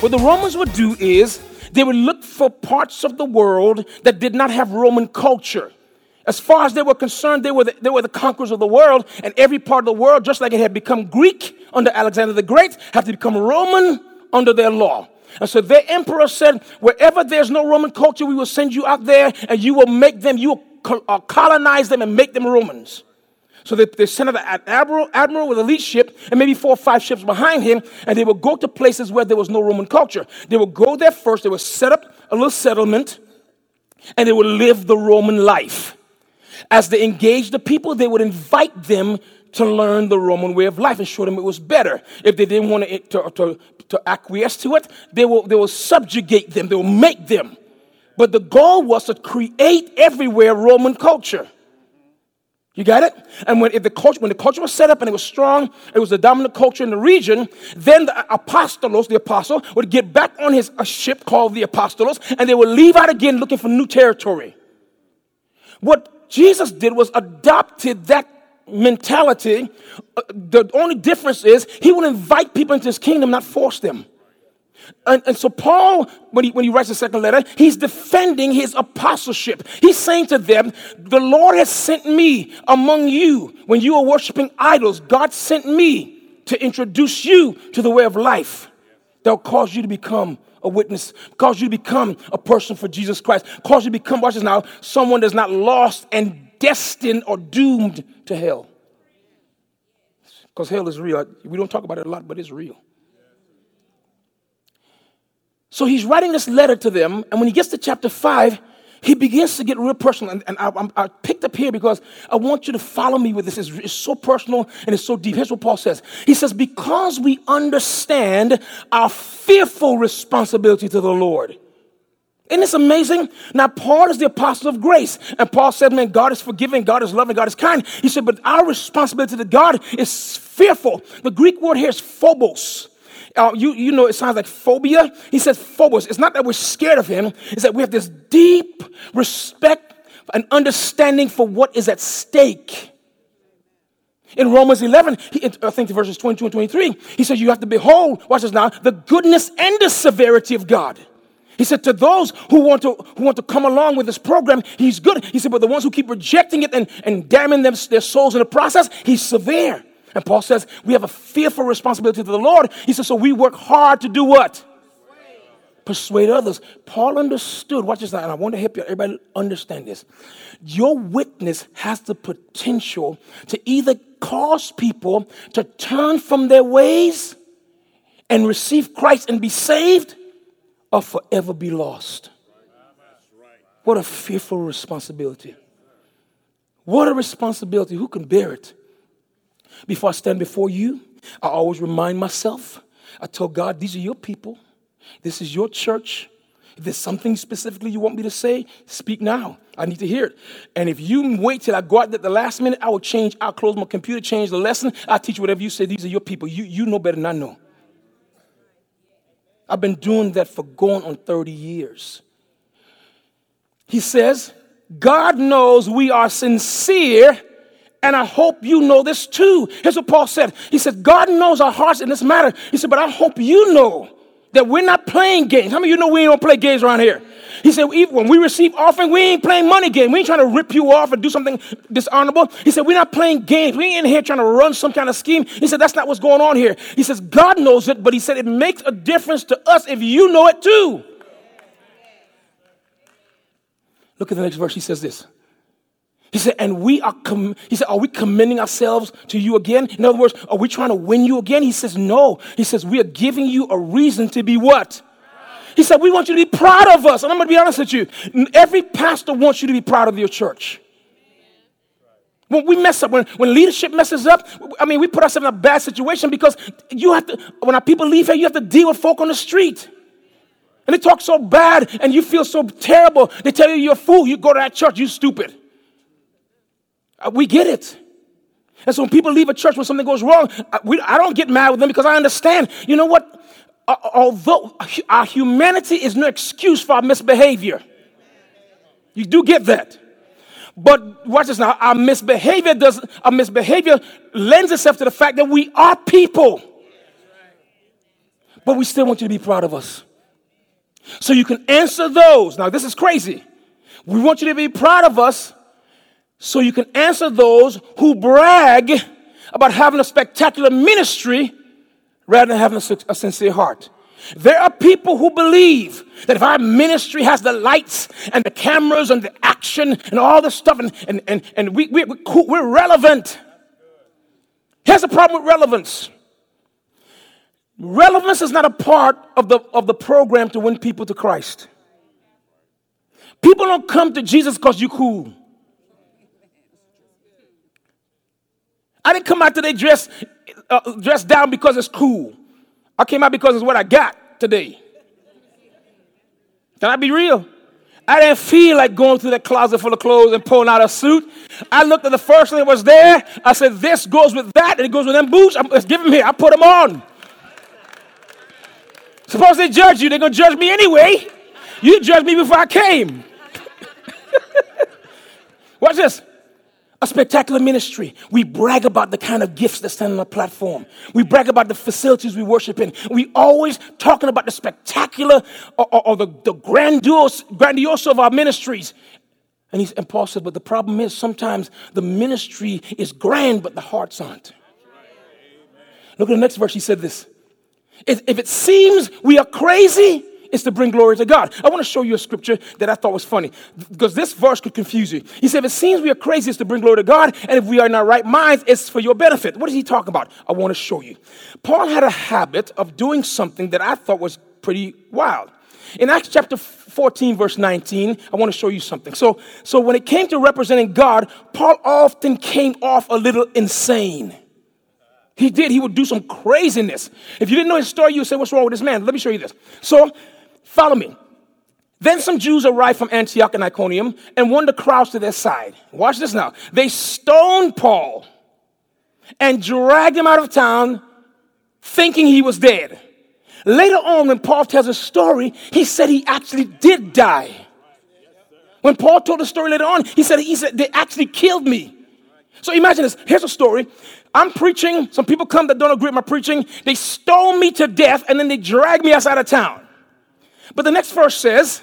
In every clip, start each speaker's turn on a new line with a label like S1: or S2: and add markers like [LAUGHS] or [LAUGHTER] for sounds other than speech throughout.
S1: What the Romans would do is they would look for parts of the world that did not have Roman culture. As far as they were concerned, they were, the, they were the conquerors of the world, and every part of the world, just like it had become Greek under Alexander the Great, had to become Roman under their law. And so their emperor said, wherever there's no Roman culture, we will send you out there and you will make them, you will uh, colonize them and make them Romans. So they, they sent an admiral, admiral with a lead ship and maybe four or five ships behind him, and they would go to places where there was no Roman culture. They would go there first, they would set up a little settlement, and they would live the Roman life. As they engaged the people, they would invite them to learn the Roman way of life and show them it was better. If they didn't want to, to, to, to acquiesce to it, they will, they will subjugate them, they will make them. But the goal was to create everywhere Roman culture. You got it? And when, if the culture, when the culture was set up and it was strong, it was the dominant culture in the region, then the apostolos, the apostle, would get back on his ship called the apostolos, and they would leave out again looking for new territory. What Jesus did was adopted that mentality. Uh, the only difference is he would invite people into his kingdom, not force them. And, and, so, Paul, when he, when he writes the second letter, he's defending his apostleship. He's saying to them, The Lord has sent me among you when you are worshiping idols. God sent me to introduce you to the way of life that will cause you to become a witness, cause you to become a person for Jesus Christ, cause you to become, watch this now, someone that's not lost and destined or doomed to hell. Because hell is real. We don't talk about it a lot, but it's real. So he's writing this letter to them, and when he gets to chapter 5, he begins to get real personal. And, and I, I, picked up here because I want you to follow me with this. It's, it's so personal and it's so deep. Here's what Paul says He says, Because we understand our fearful responsibility to the Lord. Isn't this amazing? Now, Paul is the apostle of grace. And Paul said, Man, God is forgiving, God is loving, God is kind. He said, But our responsibility to God is fearful. The Greek word here is phobos uh, you, you know, it sounds like phobia. He says phobos. It's not that we're scared of him, it's that we have this deep respect and understanding for what is at stake. In Romans 11, he, I think verses 22 and 23, he says, You have to behold, watch this now, the goodness and the severity of God. He said, To those who want to, who want to come along with this program, he's good. He said, But the ones who keep rejecting it and, and damning them, their souls in the process, he's severe. And Paul says we have a fearful responsibility to the Lord. He says, so we work hard to do what? Persuade others. Paul understood, watch this now, and I want to help you, everybody understand this. Your witness has the potential to either cause people to turn from their ways and receive Christ and be saved or forever be lost. What a fearful responsibility. What a responsibility. Who can bear it? Before I stand before you, I always remind myself I tell God, these are your people, this is your church. If there's something specifically you want me to say, speak now. I need to hear it. And if you wait till I go out at the last minute, I will change. I'll close my computer, change the lesson. I'll teach whatever you say. These are your people. You, you know better than I know. I've been doing that for going on 30 years. He says, God knows we are sincere and I hope you know this too. Here's what Paul said. He said, God knows our hearts in this matter. He said, but I hope you know that we're not playing games. How many of you know we don't play games around here? He said, when we receive offering, we ain't playing money game. We ain't trying to rip you off and do something dishonorable. He said, we're not playing games. We ain't in here trying to run some kind of scheme. He said, that's not what's going on here. He says, God knows it, but he said, it makes a difference to us if you know it too. Look at the next verse. He says this. He said, and we are, com- he said, are we commending ourselves to you again? In other words, are we trying to win you again? He says, no. He says, we are giving you a reason to be what? He said, we want you to be proud of us. And I'm going to be honest with you. Every pastor wants you to be proud of your church. When we mess up, when, when leadership messes up, I mean, we put ourselves in a bad situation because you have to, when our people leave here, you have to deal with folk on the street. And they talk so bad and you feel so terrible. They tell you you're a fool. You go to that church, you stupid. Uh, we get it. And so when people leave a church when something goes wrong, I, we, I don't get mad with them because I understand. You know what? Uh, although our humanity is no excuse for our misbehavior, you do get that. But watch this now. Our misbehavior does our misbehavior lends itself to the fact that we are people. But we still want you to be proud of us. So you can answer those. Now, this is crazy. We want you to be proud of us so you can answer those who brag about having a spectacular ministry rather than having a, sincere heart. There are people who believe that if our ministry has the lights and the cameras and the action and all the stuff, and, and, and, and we, we, we're relevant. Here's the problem with relevance relevance is not a part of the, of the program to win people to Christ. People don't come to Jesus because you're cool. I didn't come out today dressed, uh, dressed down because it's cool. I came out because it's what I got today. Can I be real? I didn't feel like going through that closet full of clothes and pulling out a suit. I looked at the first thing that was there. I said, This goes with that, and it goes with them boots. I'm, let's give them here. I put them on. Suppose they judge you, they're going to judge me anyway. You judged me before I came. [LAUGHS] Watch this a spectacular ministry. We brag about the kind of gifts that stand on the platform. We brag about the facilities we worship in. We always talking about the spectacular or, or, or the, the grandiose, grandiose of our ministries. And, he's, and Paul said, but the problem is sometimes the ministry is grand, but the hearts aren't. Look at the next verse. He said this. If, if it seems we are crazy, is to bring glory to God. I want to show you a scripture that I thought was funny because this verse could confuse you. He said, If it seems we are crazy, it's to bring glory to God, and if we are in our right minds, it's for your benefit. What is he talking about? I want to show you. Paul had a habit of doing something that I thought was pretty wild. In Acts chapter 14, verse 19, I want to show you something. So, so when it came to representing God, Paul often came off a little insane. He did. He would do some craziness. If you didn't know his story, you would say, What's wrong with this man? Let me show you this. So Follow me. Then some Jews arrived from Antioch and Iconium and won the crowds to their side. Watch this now. They stoned Paul and dragged him out of town thinking he was dead. Later on, when Paul tells his story, he said he actually did die. When Paul told the story later on, he said, he said they actually killed me. So imagine this. Here's a story. I'm preaching. Some people come that don't agree with my preaching. They stone me to death and then they drag me outside of town. But the next verse says,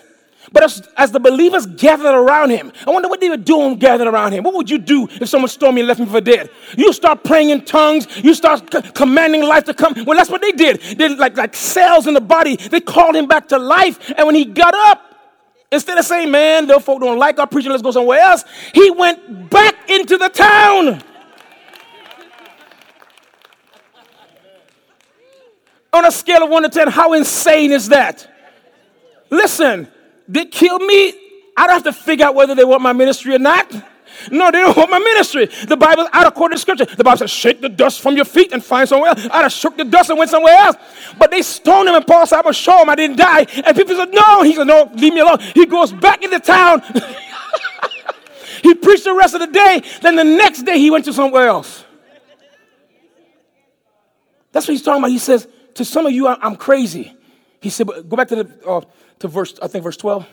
S1: but as, as, the believers gathered around him, I wonder what they were doing gathered around him. What would you do if someone stormed me and left me for dead? You start praying in tongues. You start c- commanding life to come. Well, that's what they did. They like like cells in the body. They called him back to life. And when he got up, instead of saying, "Man, those folk don't like our preaching. Let's go somewhere else," he went back into the town. On a scale of one to ten, how insane is that? Listen, they kill me. I don't have to figure out whether they want my ministry or not. No, they don't want my ministry. The Bible, out according to scripture, the Bible says, shake the dust from your feet and find somewhere else. I'd have shook the dust and went somewhere else. But they stoned him and Paul said, I'm to show him I didn't die. And people said, no. He said, no, leave me alone. He goes back into town. [LAUGHS] he preached the rest of the day. Then the next day he went to somewhere else. That's what he's talking about. He says, to some of you, I'm crazy. He said, go back to the, uh, to verse, I think verse 12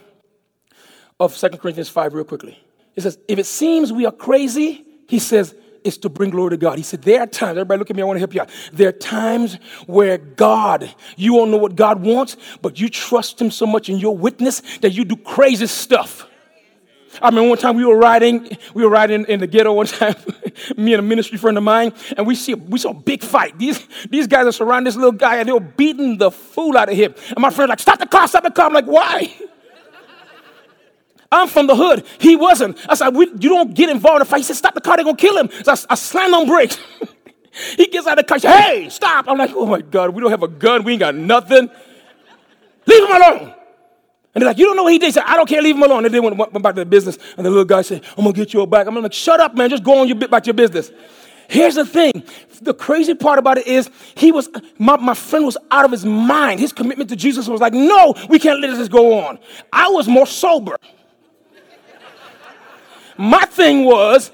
S1: of Second Corinthians 5 real quickly. It says, if it seems we are crazy, he says, it's to bring glory to God. He said, there are times, everybody look at me, I want to help you out. There are times where God, you don't know what God wants, but you trust him so much in your witness that you do crazy stuff. I remember one time we were riding, we were riding in the ghetto one [LAUGHS] time, me and a ministry friend of mine, and we see we saw a big fight. These these guys are surrounding this little guy, and they were beating the fool out of him. And my friend like, stop the car, stop the car. I'm like, why? [LAUGHS] I'm from the hood. He wasn't. I said, you don't get involved in a fight. He said, stop the car, they're gonna kill him. So I, I slammed on brakes. [LAUGHS] he gets out of the car, said, hey, stop. I'm like, oh my God, we don't have a gun, we ain't got nothing. Leave him alone. And they're like, you don't know what he did. He said, I don't care, leave him alone. And they went, went back to their business. And the little guy said, I'm going to get you a back. I'm like, shut up, man. Just go on your, bit about your business. Here's the thing. The crazy part about it is he was, my, my friend was out of his mind. His commitment to Jesus was like, no, we can't let this go on. I was more sober. my thing was,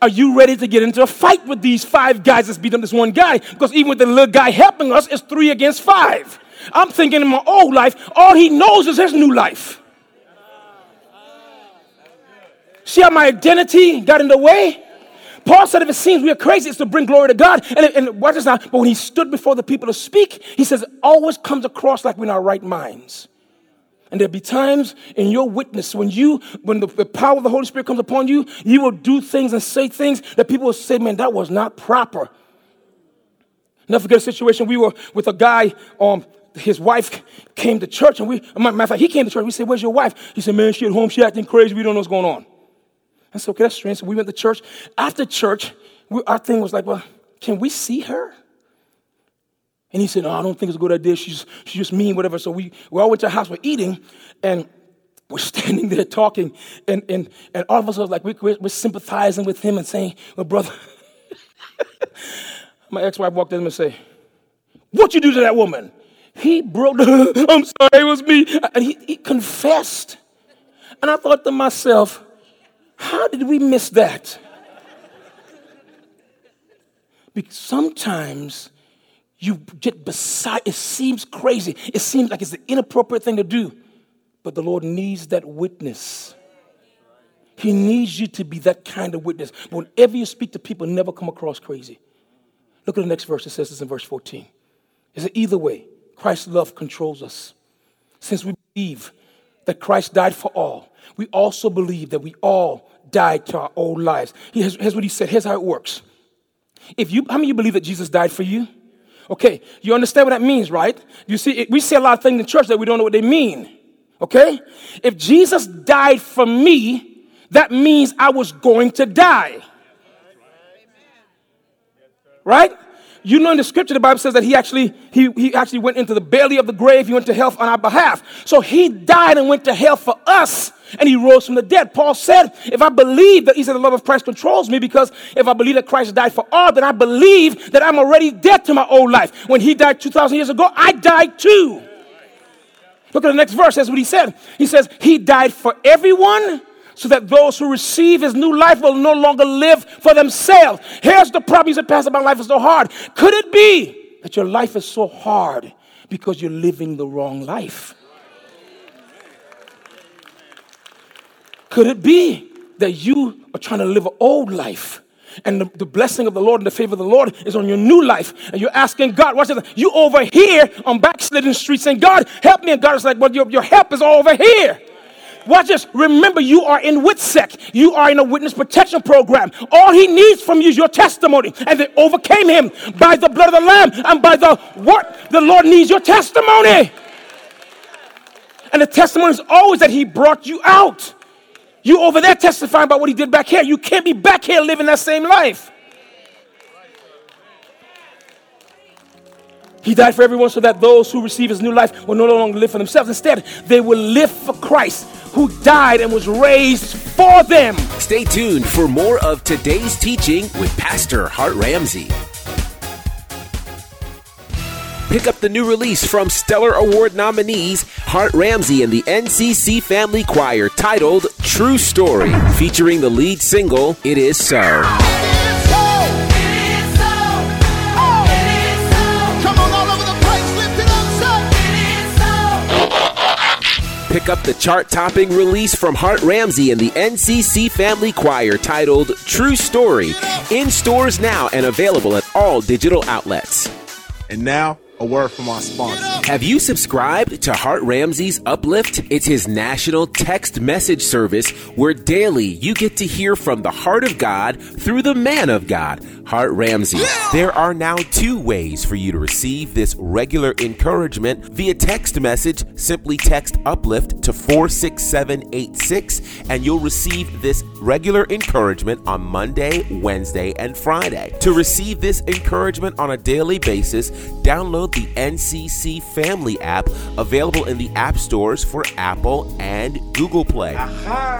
S1: are you ready to get into a fight with these five guys that's beat up this one guy? Because even with the little guy helping us, it's three against five. I'm thinking in my old life, all he knows is his new life. See how my identity got in the way? Paul said, if it seems we are crazy, it's to bring glory to God. And, and watch this now. But when he stood before the people to speak, he says, it always comes across like we're in our right minds. And there'll be times in your witness when you, when the, the, power of the Holy Spirit comes upon you, you will do things and say things that people will say, man, that was not proper. Never forget a situation. We were with a guy, um, his wife came to church, and we, matter of fact, he came to church. We said, Where's your wife? He said, Man, she at home, she acting crazy. We don't know what's going on. I said, Okay, that's strange. So we went to church. After church, we, our thing was like, Well, can we see her? And he said, No, I don't think it's a good idea. She's, she's just mean, whatever. So we, we all went to the house, we're eating, and we're [LAUGHS] standing there talking. And, and, and all of us are like, we, we're, we're sympathizing with him and saying, Well, brother, [LAUGHS] my ex wife walked in and said, What you do to that woman? He broke, [LAUGHS] I'm sorry, it was me. And he, he confessed. And I thought to myself, how did we miss that? Because sometimes you get beside, it seems crazy. It seems like it's the inappropriate thing to do. But the Lord needs that witness. He needs you to be that kind of witness. But whenever you speak to people, never come across crazy. Look at the next verse. It says this in verse 14. Is it either way? Christ's love controls us. Since we believe that Christ died for all, we also believe that we all died to our old lives. Here's, here's what he said. Here's how it works. If you, how many of you believe that Jesus died for you? Okay, you understand what that means, right? You see, we say a lot of things in church that we don't know what they mean. Okay? If Jesus died for me, that means I was going to die. Right? You know in the scripture, the Bible says that he actually, he, he actually went into the belly of the grave. He went to hell on our behalf. So he died and went to hell for us and he rose from the dead. Paul said, if I believe that he said the love of Christ controls me because if I believe that Christ died for all, then I believe that I'm already dead to my old life. When he died 2,000 years ago, I died too. Look at the next verse. That's what he said. He says, he died for everyone so that those who receive his new life will no longer live for themselves. Here's the problem. You said, Pastor, my life is so hard. Could it be that your life is so hard because you're living the wrong life? Could it be that you are trying to live an old life? And the, the, blessing of the Lord and the favor of the Lord is on your new life. And you're asking God, watch this. You over here on backslidden streets saying, God, help me. And God is like, well, your, your help is all over here. Watch this. Remember, you are in WITSEC. You are in a witness protection program. All he needs from you is your testimony. And they overcame him by the blood of the Lamb and by the what? The Lord needs your testimony. And the testimony is always that he brought you out. You over there testifying about what he did back here. You can't be back here living that same life. He died for everyone so that those who receive his new life will no longer live for themselves. Instead, they will live for Christ who died and was raised for them.
S2: Stay tuned for more of today's teaching with Pastor Hart Ramsey. Pick up the new release from Stellar Award nominees Hart Ramsey and the NCC Family Choir titled True Story, featuring the lead single It Is So. Pick up the chart topping release from Hart Ramsey and the NCC Family Choir titled True Story in stores now and available at all digital outlets.
S3: And now, a word from our sponsor.
S2: Have you subscribed to Hart Ramsey's Uplift? It's his national text message service where daily you get to hear from the heart of God through the man of God, Hart Ramsey. There are now two ways for you to receive this regular encouragement via text message. Simply text Uplift to 46786 and you'll receive this regular encouragement on Monday, Wednesday, and Friday. To receive this encouragement on a daily basis, download the NCC Family app available in the app stores for Apple and Google Play.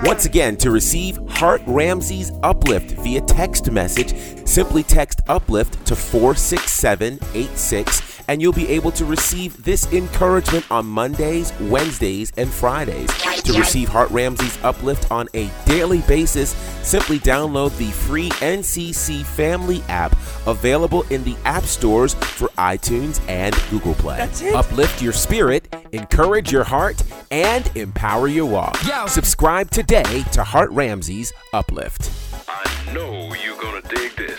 S2: Once again, to receive Hart Ramsey's Uplift via text message, simply text Uplift to 46786 and you'll be able to receive this encouragement on Mondays, Wednesdays, and Fridays. To receive Hart Ramsey's Uplift on a daily basis, simply download the free NCC Family app available in the app stores for iTunes and Google Play. Uplift your spirit, encourage your heart, and empower your walk. Subscribe today to Hart Ramsey's Uplift.
S4: I know you're gonna dig this.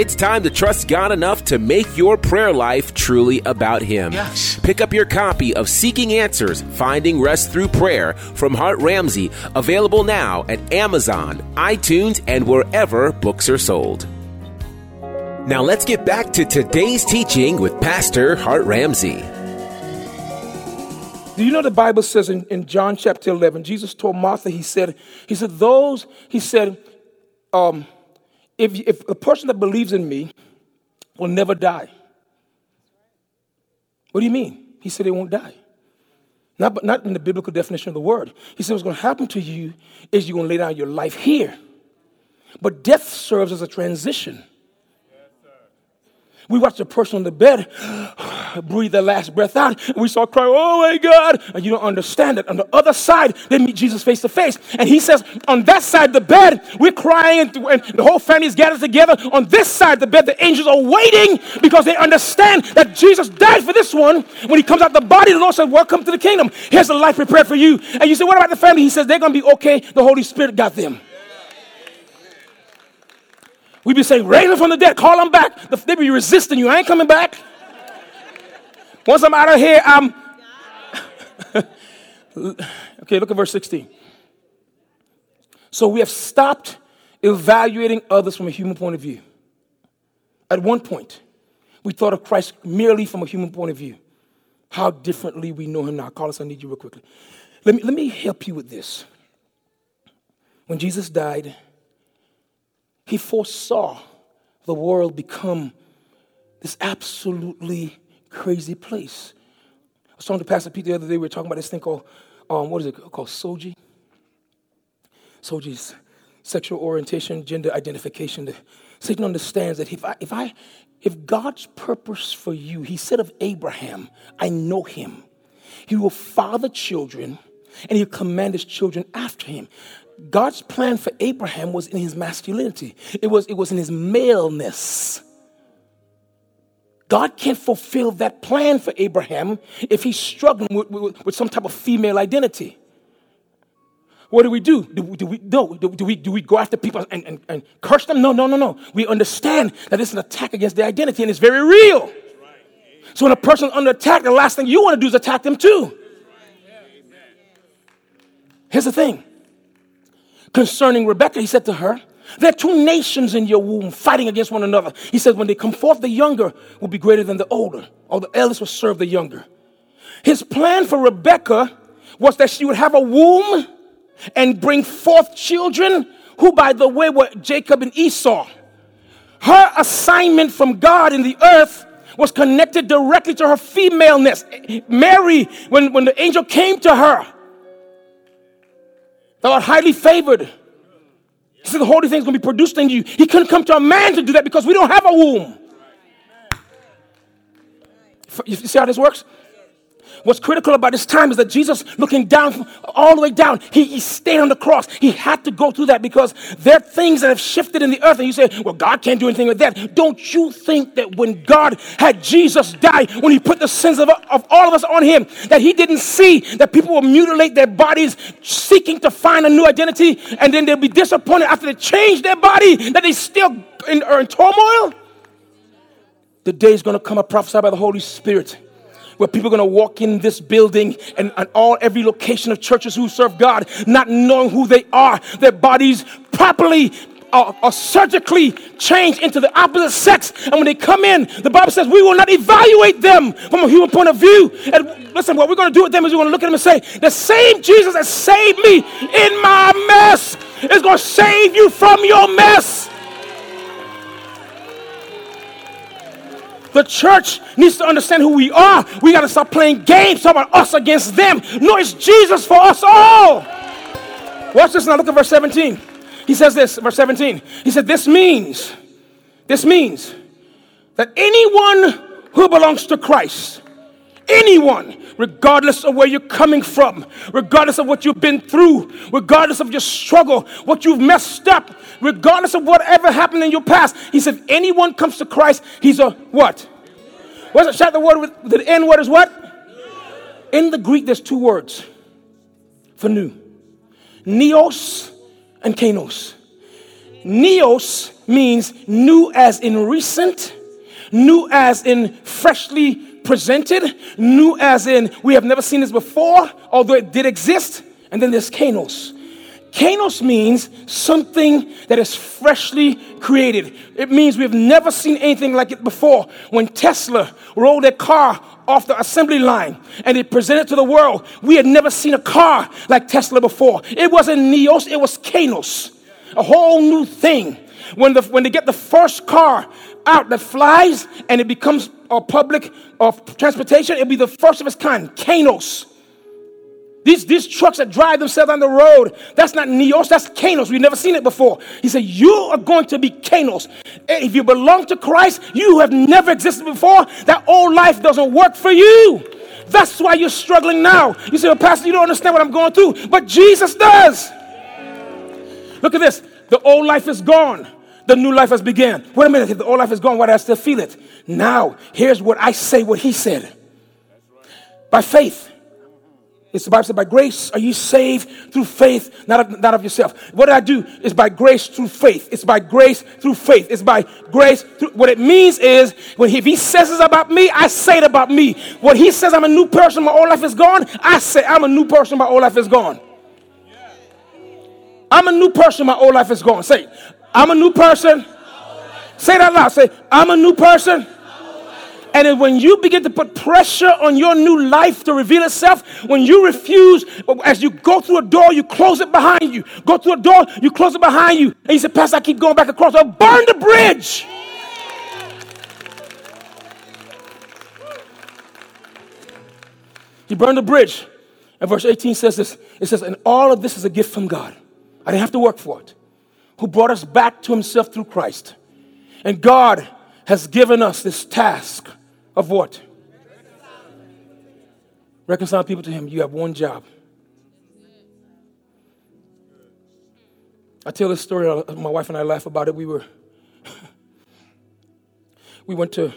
S2: It's time to trust God enough to make your prayer life truly about Him.
S1: Yes.
S2: Pick up your copy of Seeking Answers Finding Rest Through Prayer from Hart Ramsey, available now at Amazon, iTunes, and wherever books are sold. Now let's get back to today's teaching with Pastor Hart Ramsey.
S1: Do you know the Bible says in, in John chapter 11, Jesus told Martha, he said, he said, those, he said, um, if, if a person that believes in me will never die. What do you mean? He said they won't die. Not, but not in the biblical definition of the word. He said what's going to happen to you is you're going to lay down your life here. But death serves as a transition. We watched a person on the bed [SIGHS] breathe their last breath out, and we saw crying, Oh my God! And you don't understand it. On the other side, they meet Jesus face to face. And he says, On that side the bed, we're crying, and, and the whole family is gathered together. On this side the bed, the angels are waiting because they understand that Jesus died for this one. When he comes out the body, the Lord says, Welcome to the kingdom. Here's the life prepared for you. And you say, What about the family? He says, They're going to be okay. The Holy Spirit got them. We be saying, raise them from the dead, call them back. They be resisting you. I ain't coming back. Once I'm out of here, I'm. [LAUGHS] okay, look at verse 16. So we have stopped evaluating others from a human point of view. At one point, we thought of Christ merely from a human point of view. How differently we know him now. Carlos, I need you real quickly. Let me, let me help you with this. When Jesus died, he foresaw the world become this absolutely crazy place. I was talking to Pastor Pete the other day. We were talking about this thing called, um, what is it called? Soji. SOGI's sexual orientation, gender identification. Satan understands that if I, if I, if God's purpose for you, He said of Abraham, I know him. He will father children, and He'll command His children after him. God's plan for Abraham was in his masculinity, it was, it was in his maleness. God can't fulfill that plan for Abraham if he's struggling with, with, with some type of female identity. What do we do? Do, do we no? Do, do, we do we go after people and, and, and curse them? No, no, no, no. We understand that it's an attack against their identity and it's very real. So when a person's under attack, the last thing you want to do is attack them too. Here's the thing concerning Rebekah, he said to her, There are two nations in your womb fighting against one another. He said, When they come forth, the younger will be greater than the older, or the eldest will serve the younger. His plan for Rebekah was that she would have a womb and bring forth children who, by the way, were Jacob and Esau. Her assignment from God in the earth was connected directly to her femaleness. Mary, when, when the angel came to her, Thou art highly favored. He said the holy thing is going to be produced in you. He couldn't come to a man to do that because we don't have a womb. You see how this works? What's critical about this time is that Jesus, looking down, all the way down, he, he stayed on the cross. He had to go through that because there are things that have shifted in the earth. And you say, well, God can't do anything with that. Don't you think that when God had Jesus die, when he put the sins of, of all of us on him, that he didn't see that people will mutilate their bodies seeking to find a new identity and then they'll be disappointed after they change their body that they still in, are in turmoil? The day is going to come, I prophesy by the Holy Spirit where people are going to walk in this building and, and all every location of churches who serve God, not knowing who they are, their bodies properly are, are, surgically changed into the opposite sex. And when they come in, the Bible says we will not evaluate them from a human point of view. And listen, what we're going to do with them is we're going to look at them and say, the same Jesus that saved me in my mess is going to save you from your mess. The church needs to understand who we are. We got to stop playing games about us against them. No, it's Jesus for us all. Watch this now. Look at verse 17. He says this, verse 17. He said, This means, this means that anyone who belongs to Christ, anyone, regardless of where you're coming from, regardless of what you've been through, regardless of your struggle, what you've messed up, regardless of whatever happened in your past. He said, anyone comes to Christ, he's a what? What's it? Shout the word with the N word is what? In the Greek, there's two words for new. Neos and kainos. Neos means new as in recent, new as in freshly presented, new as in we have never seen this before, although it did exist. And then there's kainos. Kainos means something that is freshly created. It means we've never seen anything like it before. When Tesla rolled their car off the assembly line and it presented to the world, we had never seen a car like Tesla before. It wasn't Neos, it was Kainos, a whole new thing. When, the, when they get the first car out that flies and it becomes a public of transportation, it'll be the first of its kind, Kainos. These, these trucks that drive themselves on the road, that's not Neos, that's Kainos. We've never seen it before. He said, You are going to be Kainos. If you belong to Christ, you have never existed before. That old life doesn't work for you. That's why you're struggling now. You say, well, Pastor, you don't understand what I'm going through. But Jesus does. Look at this. The old life is gone. The new life has begun. Wait a minute. The old life is gone. Why do I still feel it? Now, here's what I say, what he said. By faith it's the Bible said, by grace are you saved through faith, not of, not of yourself. What I do is by grace through faith. It's by grace through faith. It's by grace through, what it means is when he, if he says it about me, I say it about me. What he says I'm a new person, my old life is gone, I say I'm a new person, my old life is gone. I'm a new person, my old life is gone. Say, I'm a new person. Say that loud. Say, I'm a new person. And when you begin to put pressure on your new life to reveal itself, when you refuse, as you go through a door, you close it behind you. Go through a door, you close it behind you. And you say, Pastor, I keep going back across. I'll burn the bridge. He burned the bridge. And verse 18 says this it says, And all of this is a gift from God. I didn't have to work for it. Who brought us back to himself through Christ. And God has given us this task of what? Reconcile people to Him. You have one job. I tell this story, uh, my wife and I laugh about it. We were, [LAUGHS] we went to,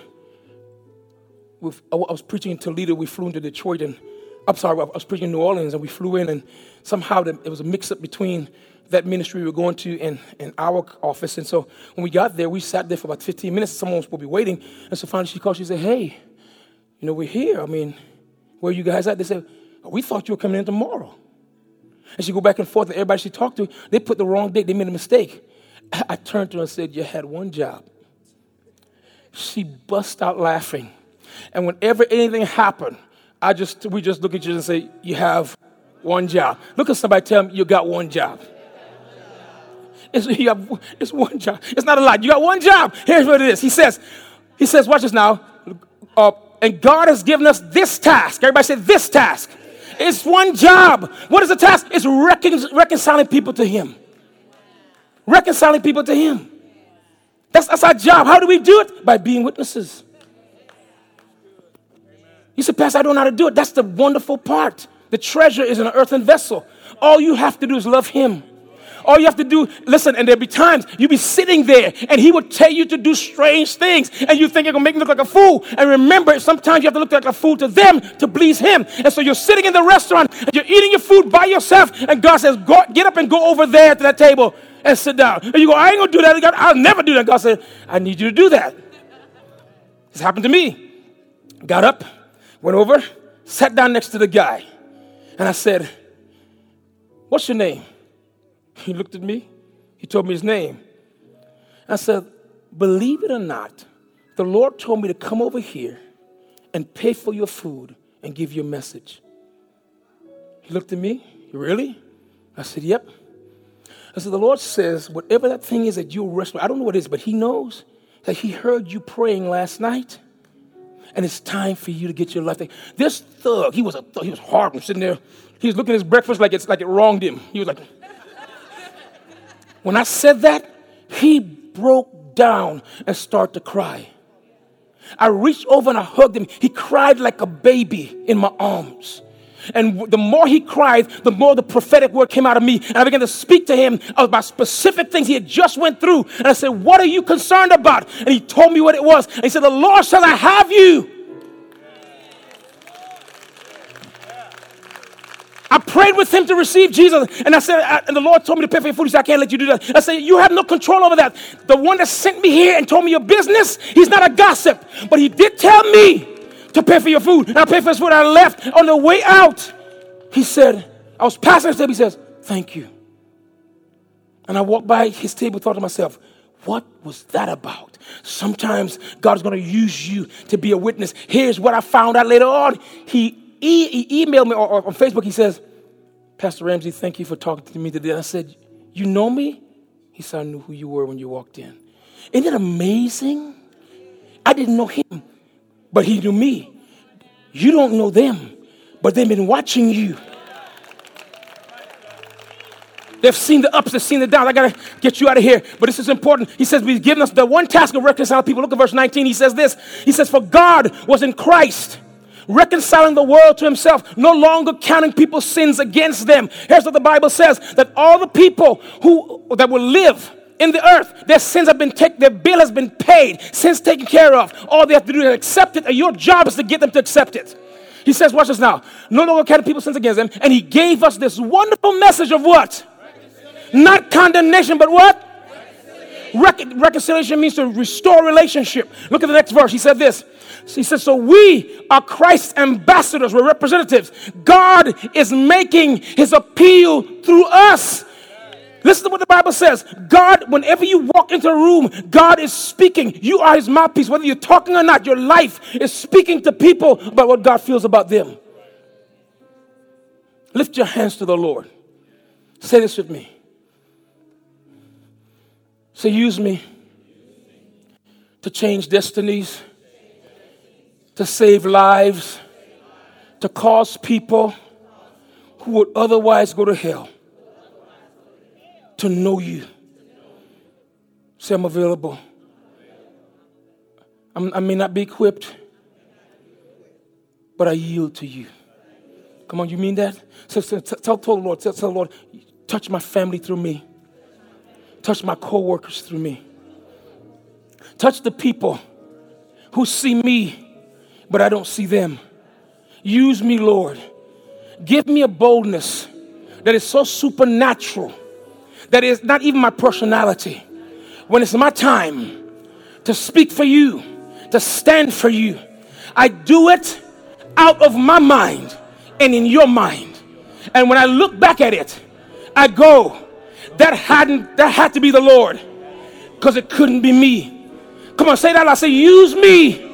S1: I was preaching in Toledo. We flew into Detroit, and I'm sorry, I was preaching in New Orleans, and we flew in, and somehow it was a mix up between that ministry we were going to and, in our office. And so when we got there, we sat there for about 15 minutes. Someone was to be waiting. And so finally she called. She said, Hey, you know, we're here. I mean, where you guys at? They said, We thought you were coming in tomorrow. And she go back and forth. And everybody she talked to, they put the wrong date. They made a mistake. [LAUGHS] I turned to her and said, You had one job. She bust out laughing. And whenever anything happened, I just we just look at you and say, You have one job. Look at somebody tell them you got one job. It's, you have, it's one job. It's not a lot. You got one job. Here's what it is. He says, he says, watch this now. Uh, and God has given us this task. Everybody say this task. It's one job. What is the task? It's recon- reconciling people to Him. Reconciling people to Him. That's, that's our job. How do we do it? By being witnesses. You said, Pastor, I don't know how to do it. That's the wonderful part. The treasure is in an earthen vessel. All you have to do is love Him. All you have to do, listen, and there'll be times you'll be sitting there and he will tell you to do strange things and you think you're gonna make me look like a fool. And remember, sometimes you have to look like a fool to them to please him. And so you're sitting in the restaurant and you're eating your food by yourself, and God says, go, Get up and go over there to that table and sit down. And you go, I ain't gonna do that. God, I'll never do that. God said, I need you to do that. This happened to me. Got up, went over, sat down next to the guy, and I said, What's your name? He looked at me, he told me his name. I said, Believe it or not, the Lord told me to come over here and pay for your food and give you a message. He looked at me, Really? I said, Yep. I said, The Lord says, whatever that thing is that you're wrestling, I don't know what it is, but He knows that He heard you praying last night. And it's time for you to get your life. Thing. This thug, he was a thug, he was hard sitting there. He was looking at his breakfast like it's like it wronged him. He was like, when I said that, he broke down and started to cry. I reached over and I hugged him. He cried like a baby in my arms. And the more he cried, the more the prophetic word came out of me. And I began to speak to him about specific things he had just went through. And I said, what are you concerned about? And he told me what it was. And he said, the Lord shall I have you. I prayed with him to receive Jesus. And I said, and the Lord told me to pay for your food. He said, I can't let you do that. I said, You have no control over that. The one that sent me here and told me your business, he's not a gossip. But he did tell me to pay for your food. And I paid for his food. I left on the way out. He said, I was passing his table. He says, Thank you. And I walked by his table, thought to myself, what was that about? Sometimes God is going to use you to be a witness. Here's what I found out later on. He he, he emailed me or, or on Facebook. He says, Pastor Ramsey, thank you for talking to me today. I said, You know me? He said, I knew who you were when you walked in. Isn't it amazing? I didn't know him, but he knew me. You don't know them, but they've been watching you. They've seen the ups, they've seen the downs. I gotta get you out of here. But this is important. He says, We've given us the one task of reconciling people. Look at verse 19. He says this He says, For God was in Christ reconciling the world to himself, no longer counting people's sins against them. Here's what the Bible says that all the people who that will live in the earth, their sins have been taken, their bill has been paid, sins taken care of. All they have to do is accept it, and your job is to get them to accept it. He says, watch this now. No longer counting people's sins against them, and he gave us this wonderful message of what? Not condemnation, but what? Recon- reconciliation means to restore relationship. Look at the next verse. He said this. He says, So we are Christ's ambassadors, we're representatives. God is making his appeal through us. Listen to what the Bible says. God, whenever you walk into a room, God is speaking. You are his mouthpiece. Whether you're talking or not, your life is speaking to people about what God feels about them. Lift your hands to the Lord. Say this with me. Say, use me to change destinies to save lives, to cause people who would otherwise go to hell to know you. Say, I'm available. I'm, i may not be equipped, but I yield to you. Come on, you mean that? So, so tell, tell the Lord, tell, tell the Lord, touch my family through me, touch my co workers through me, touch the people who see me but I don't see them. Use me, Lord. Give me a boldness that is so supernatural that is not even my personality. When it's my time to speak for you, to stand for you, I do it out of my mind and in your mind. And when I look back at it, I go, that hadn't that had to be the Lord because it couldn't be me. Come on, say that. I say, use me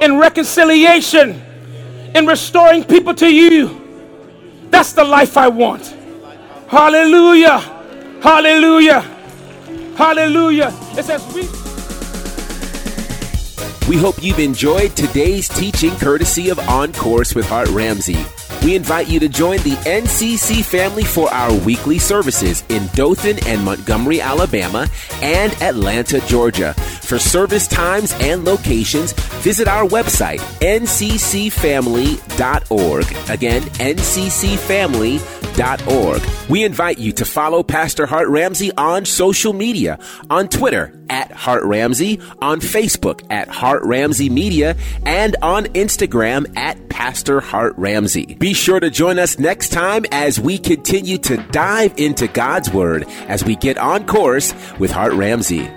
S1: in reconciliation, in restoring people to you. That's the life I want. Hallelujah. Hallelujah. Hallelujah. It says we.
S2: We hope you've enjoyed today's teaching courtesy of On Course with Hart Ramsey. We invite you to join the NCC family for our weekly services in Dothan and Montgomery, Alabama, and Atlanta, Georgia. For service times and locations, visit our website, nccfamily.org. Again, nccfamily.org. We invite you to follow Pastor Hart Ramsey on social media, on Twitter at Hart Ramsey, on Facebook at Hart Ramsey Media, and on Instagram at Pastor Hart Ramsey. Be sure to join us next time as we continue to dive into God's Word as we get on course with Hart Ramsey.